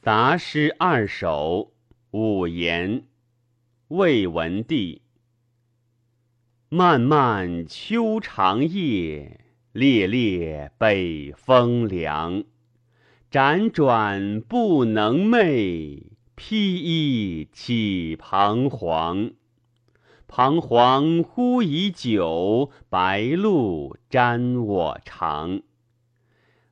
杂诗二首五言，魏文帝。漫漫秋长夜，烈烈北风凉。辗转不能寐，披衣起彷徨。彷徨忽已久，白露沾我裳。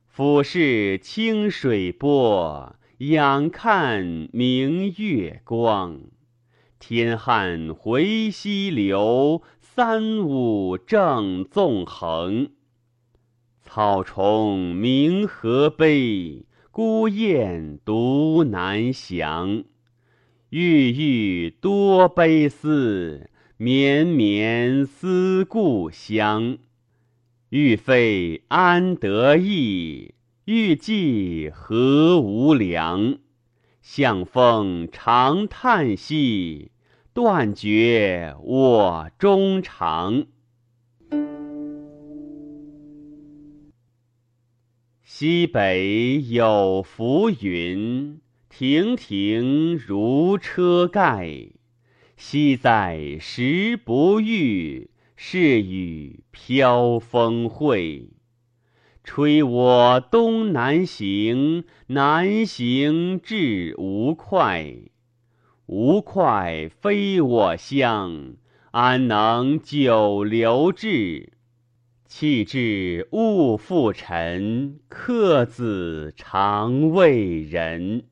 俯视清水波，仰看明月光。天汉回西流，三五正纵横。草虫鸣何悲，孤雁独南翔。郁郁多悲思，绵绵思故乡。欲飞安得意，欲寄何无良。向风长叹息，断绝我衷肠。西北有浮云，亭亭如车盖。昔在时不遇，是与飘风会。吹我东南行，南行至吴会。吴会非我乡，安能久留志？弃置勿复陈，客子常为人。